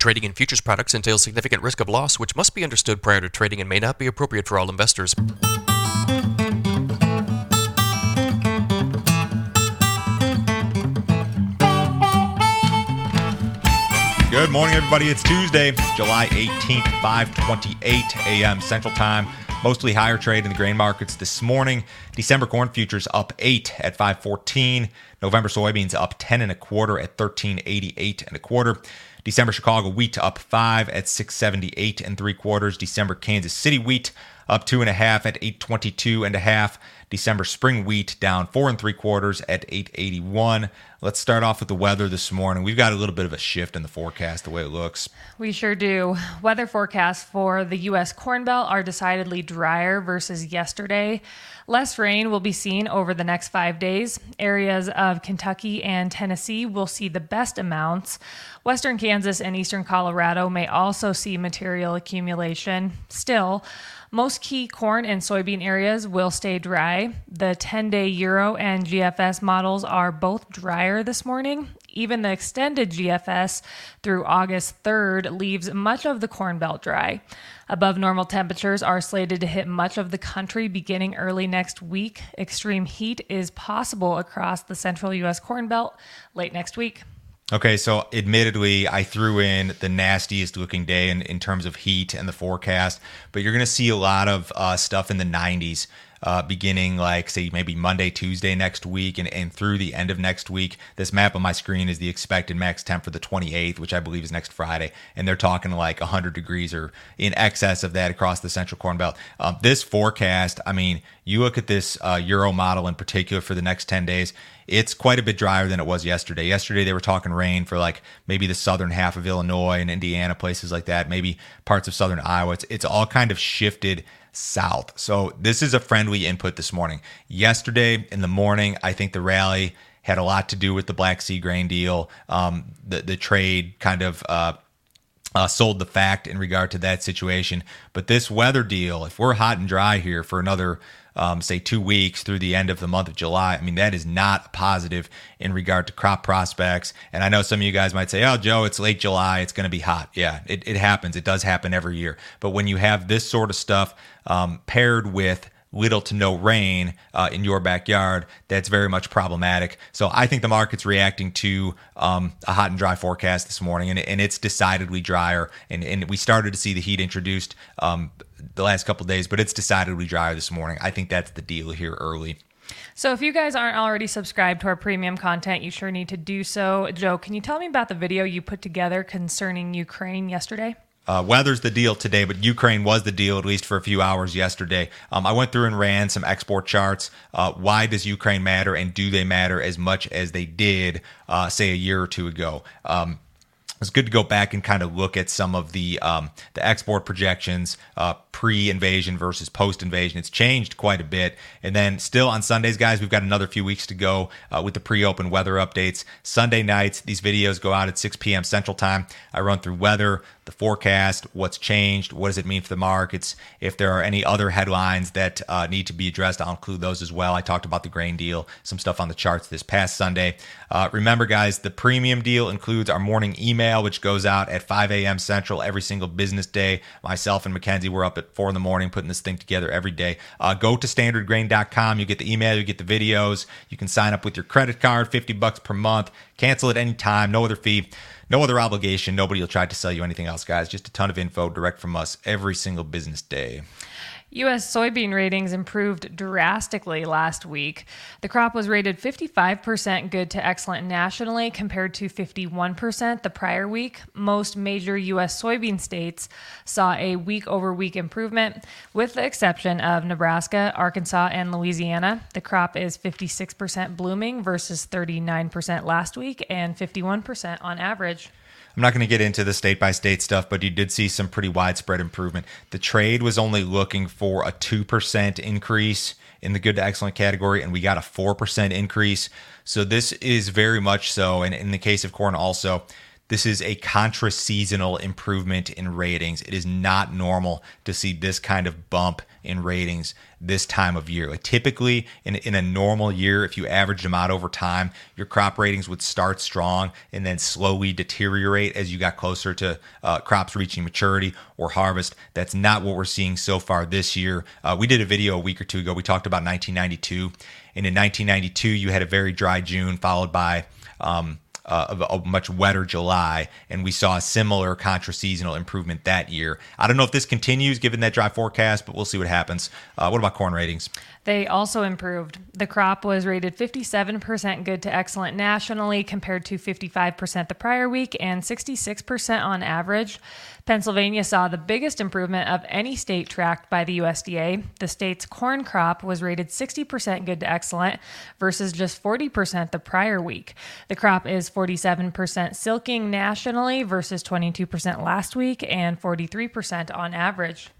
Trading in futures products entails significant risk of loss, which must be understood prior to trading and may not be appropriate for all investors. Good morning, everybody. It's Tuesday, July 18th, 5:28 a.m. Central Time. Mostly higher trade in the grain markets this morning. December corn futures up eight at 514. November soybeans up 10 and a quarter at 1388 and a quarter. December Chicago wheat up five at 678 and three quarters. December Kansas City wheat up two and a half at 822 and a half. December spring wheat down four and three quarters at 881. Let's start off with the weather this morning. We've got a little bit of a shift in the forecast, the way it looks. We sure do. Weather forecasts for the U.S. Corn Belt are decidedly drier versus yesterday. Less rain will be seen over the next five days. Areas of Kentucky and Tennessee will see the best amounts. Western Kansas and eastern Colorado may also see material accumulation. Still, most key corn and soybean areas will stay dry. The 10 day Euro and GFS models are both drier this morning. Even the extended GFS through August 3rd leaves much of the Corn Belt dry. Above normal temperatures are slated to hit much of the country beginning early next week. Extreme heat is possible across the central U.S. Corn Belt late next week. Okay, so admittedly, I threw in the nastiest looking day in, in terms of heat and the forecast, but you're going to see a lot of uh, stuff in the 90s uh, beginning like say maybe Monday, Tuesday next week, and, and through the end of next week. This map on my screen is the expected max temp for the 28th, which I believe is next Friday, and they're talking like 100 degrees or in excess of that across the Central Corn Belt. Um, this forecast, I mean, you look at this uh, Euro model in particular for the next 10 days. It's quite a bit drier than it was yesterday. Yesterday they were talking rain for like maybe the southern half of Illinois and Indiana, places like that, maybe parts of southern Iowa. It's, it's all kind of shifted south. So this is a friendly input this morning. Yesterday in the morning, I think the rally had a lot to do with the Black Sea grain deal. Um, the the trade kind of. Uh, uh, sold the fact in regard to that situation. But this weather deal, if we're hot and dry here for another um, say two weeks through the end of the month of July. I mean, that is not positive in regard to crop prospects. And I know some of you guys might say, oh, Joe, it's late July. It's going to be hot. Yeah, it, it happens. It does happen every year. But when you have this sort of stuff um, paired with little to no rain uh, in your backyard, that's very much problematic. So I think the market's reacting to um, a hot and dry forecast this morning, and, and it's decidedly drier. And, and we started to see the heat introduced um, the last couple days, but it's decidedly drier this morning. I think that's the deal here early. So, if you guys aren't already subscribed to our premium content, you sure need to do so. Joe, can you tell me about the video you put together concerning Ukraine yesterday? Uh, weather's the deal today, but Ukraine was the deal at least for a few hours yesterday. Um, I went through and ran some export charts. Uh, why does Ukraine matter, and do they matter as much as they did, uh, say, a year or two ago? Um, it's good to go back and kind of look at some of the um, the export projections uh, pre-invasion versus post-invasion. It's changed quite a bit. And then still on Sundays, guys, we've got another few weeks to go uh, with the pre-open weather updates. Sunday nights, these videos go out at 6 p.m. Central Time. I run through weather, the forecast, what's changed, what does it mean for the markets. If there are any other headlines that uh, need to be addressed, I'll include those as well. I talked about the grain deal, some stuff on the charts this past Sunday. Uh, remember, guys, the premium deal includes our morning email, which goes out at 5 a.m. Central every single business day. Myself and Mackenzie, we're up at 4 in the morning putting this thing together every day. Uh, go to standardgrain.com. You get the email, you get the videos. You can sign up with your credit card, 50 bucks per month. Cancel at any time, no other fee. No other obligation. Nobody will try to sell you anything else, guys. Just a ton of info direct from us every single business day. U.S. soybean ratings improved drastically last week. The crop was rated 55% good to excellent nationally compared to 51% the prior week. Most major U.S. soybean states saw a week over week improvement, with the exception of Nebraska, Arkansas, and Louisiana. The crop is 56% blooming versus 39% last week and 51% on average. I'm not going to get into the state by state stuff, but you did see some pretty widespread improvement. The trade was only looking for a 2% increase in the good to excellent category, and we got a 4% increase. So this is very much so. And in the case of corn, also, this is a contra seasonal improvement in ratings. It is not normal to see this kind of bump in ratings this time of year. Like typically, in, in a normal year, if you averaged them out over time, your crop ratings would start strong and then slowly deteriorate as you got closer to uh, crops reaching maturity or harvest. That's not what we're seeing so far this year. Uh, we did a video a week or two ago. We talked about 1992. And in 1992, you had a very dry June followed by um, uh, a, much wetter July, and we saw a similar contra seasonal improvement that year. I don't know if this continues given that dry forecast, but we'll see what happens. Uh, what about corn ratings? They also improved. The crop was rated 57% good to excellent nationally compared to 55% the prior week and 66% on average. Pennsylvania saw the biggest improvement of any state tracked by the USDA. The state's corn crop was rated 60% good to excellent versus just 40% the prior week. The crop is 47% silking nationally versus 22% last week and 43% on average.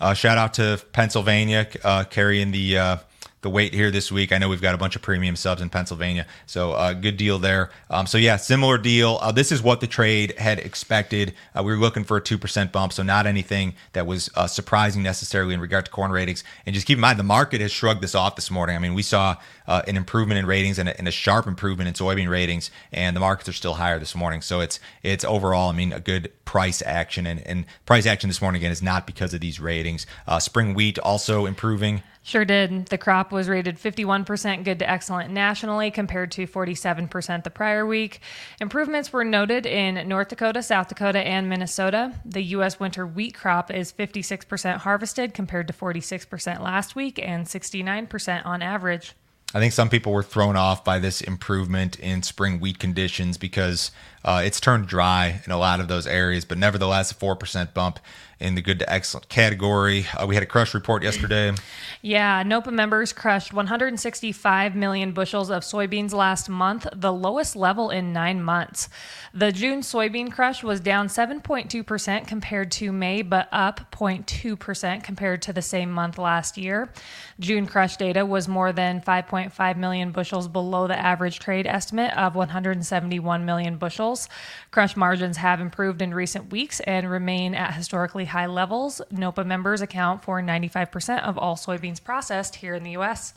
Uh, shout out to Pennsylvania uh, carrying the uh, the weight here this week. I know we've got a bunch of premium subs in Pennsylvania, so uh, good deal there. Um, so yeah, similar deal. Uh, this is what the trade had expected. Uh, we were looking for a two percent bump, so not anything that was uh, surprising necessarily in regard to corn ratings. And just keep in mind, the market has shrugged this off this morning. I mean, we saw uh, an improvement in ratings and a, and a, sharp improvement in soybean ratings, and the markets are still higher this morning. So it's it's overall, I mean, a good price action, and, and price action this morning again is not because of these ratings. Uh, spring wheat also improving. Sure did. The crop was rated 51% good to excellent nationally compared to 47% the prior week. Improvements were noted in North Dakota, South Dakota, and Minnesota. The U.S. winter wheat crop is 56% harvested compared to 46% last week and 69% on average. I think some people were thrown off by this improvement in spring wheat conditions because uh, it's turned dry in a lot of those areas, but nevertheless, a 4% bump in the good to excellent category. Uh, we had a crush report yesterday. Yeah, NOPA members crushed 165 million bushels of soybeans last month, the lowest level in nine months. The June soybean crush was down 7.2% compared to May, but up 0.2% compared to the same month last year. June crush data was more than 5.5 million bushels below the average trade estimate of 171 million bushels. Crush margins have improved in recent weeks and remain at historically high levels. NOPA members account for 95% of all soybeans processed here in the U.S.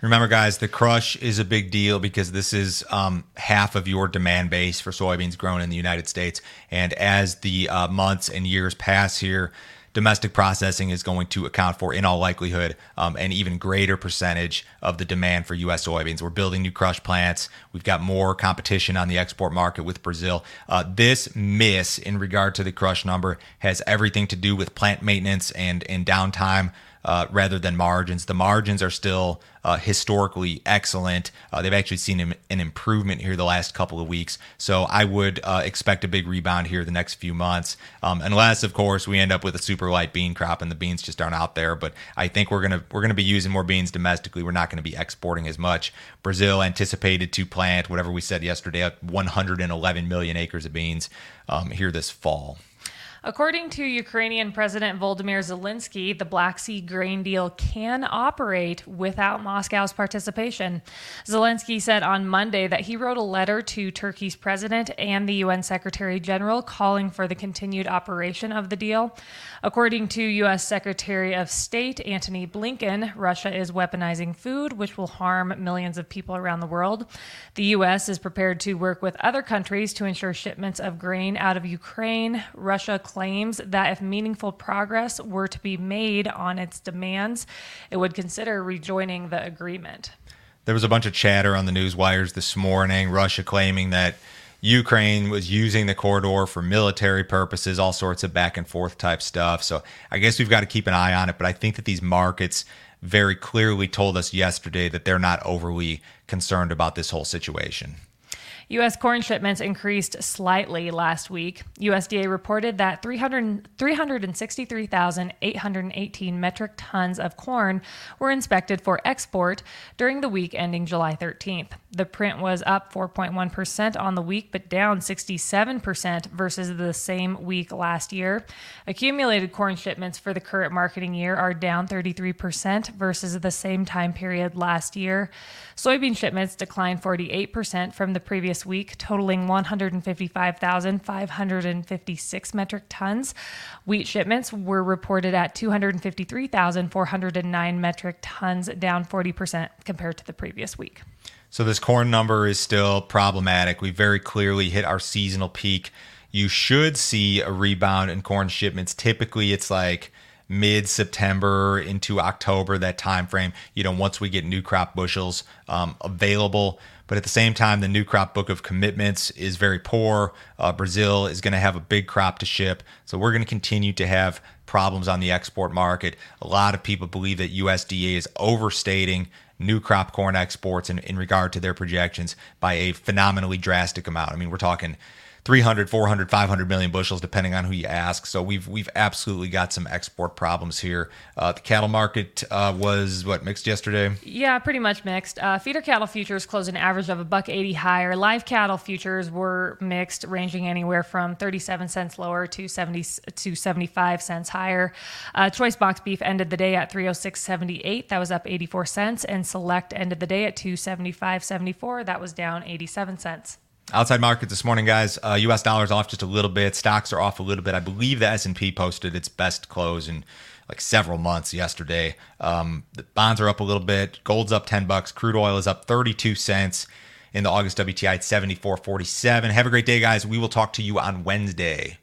Remember, guys, the crush is a big deal because this is um, half of your demand base for soybeans grown in the United States. And as the uh, months and years pass here, domestic processing is going to account for, in all likelihood, um, an even greater percentage of the demand for U.S. soybeans. We're building new crush plants. We've got more competition on the export market with Brazil. Uh, this miss in regard to the crush number has everything to do with plant maintenance and, and downtime uh, rather than margins. The margins are still uh, historically excellent. Uh, they've actually seen an improvement here the last couple of weeks. So I would uh, expect a big rebound here the next few months, um, unless of course we end up with a super light bean crop and the beans just aren't out there. But I think we're gonna we're gonna be using more beans domestically. We're not to be exporting as much. Brazil anticipated to plant whatever we said yesterday, 111 million acres of beans um, here this fall. According to Ukrainian President Volodymyr Zelensky, the Black Sea grain deal can operate without Moscow's participation. Zelensky said on Monday that he wrote a letter to Turkey's president and the UN Secretary General calling for the continued operation of the deal. According to U.S. Secretary of State Antony Blinken, Russia is weaponizing food, which will harm millions of people around the world. The U.S. is prepared to work with other countries to ensure shipments of grain out of Ukraine. Russia claims that if meaningful progress were to be made on its demands, it would consider rejoining the agreement. There was a bunch of chatter on the news wires this morning, Russia claiming that Ukraine was using the corridor for military purposes, all sorts of back and forth type stuff. So I guess we've got to keep an eye on it. But I think that these markets very clearly told us yesterday that they're not overly concerned about this whole situation. U.S. corn shipments increased slightly last week. USDA reported that 300, 363,818 metric tons of corn were inspected for export during the week ending July 13th. The print was up 4.1% on the week, but down 67% versus the same week last year. Accumulated corn shipments for the current marketing year are down 33% versus the same time period last year. Soybean shipments declined 48% from the previous week, totaling 155,556 metric tons. Wheat shipments were reported at 253,409 metric tons, down 40% compared to the previous week. So this corn number is still problematic. We very clearly hit our seasonal peak. You should see a rebound in corn shipments. Typically, it's like mid September into October, that time frame. You know, once we get new crop bushels um, available. But at the same time, the new crop book of commitments is very poor. Uh, Brazil is going to have a big crop to ship. So we're going to continue to have problems on the export market. A lot of people believe that USDA is overstating new crop corn exports in, in regard to their projections by a phenomenally drastic amount. I mean, we're talking 300, 400, 500 million bushels, depending on who you ask. So we've we've absolutely got some export problems here. Uh, the cattle market uh, was what mixed yesterday. Yeah, pretty much mixed. Uh, feeder cattle futures closed an average of a buck eighty higher. Live cattle futures were mixed, ranging anywhere from thirty seven cents lower to seventy to seventy five cents higher. Uh, choice box beef ended the day at three hundred six seventy eight. That was up eighty four cents, and select ended the day at two seventy five seventy four. That was down eighty seven cents. Outside market this morning, guys. Uh, U.S. dollars off just a little bit. Stocks are off a little bit. I believe the S&P posted its best close in like several months yesterday. Um, the bonds are up a little bit. Gold's up ten bucks. Crude oil is up thirty-two cents. In the August WTI at seventy-four forty-seven. Have a great day, guys. We will talk to you on Wednesday.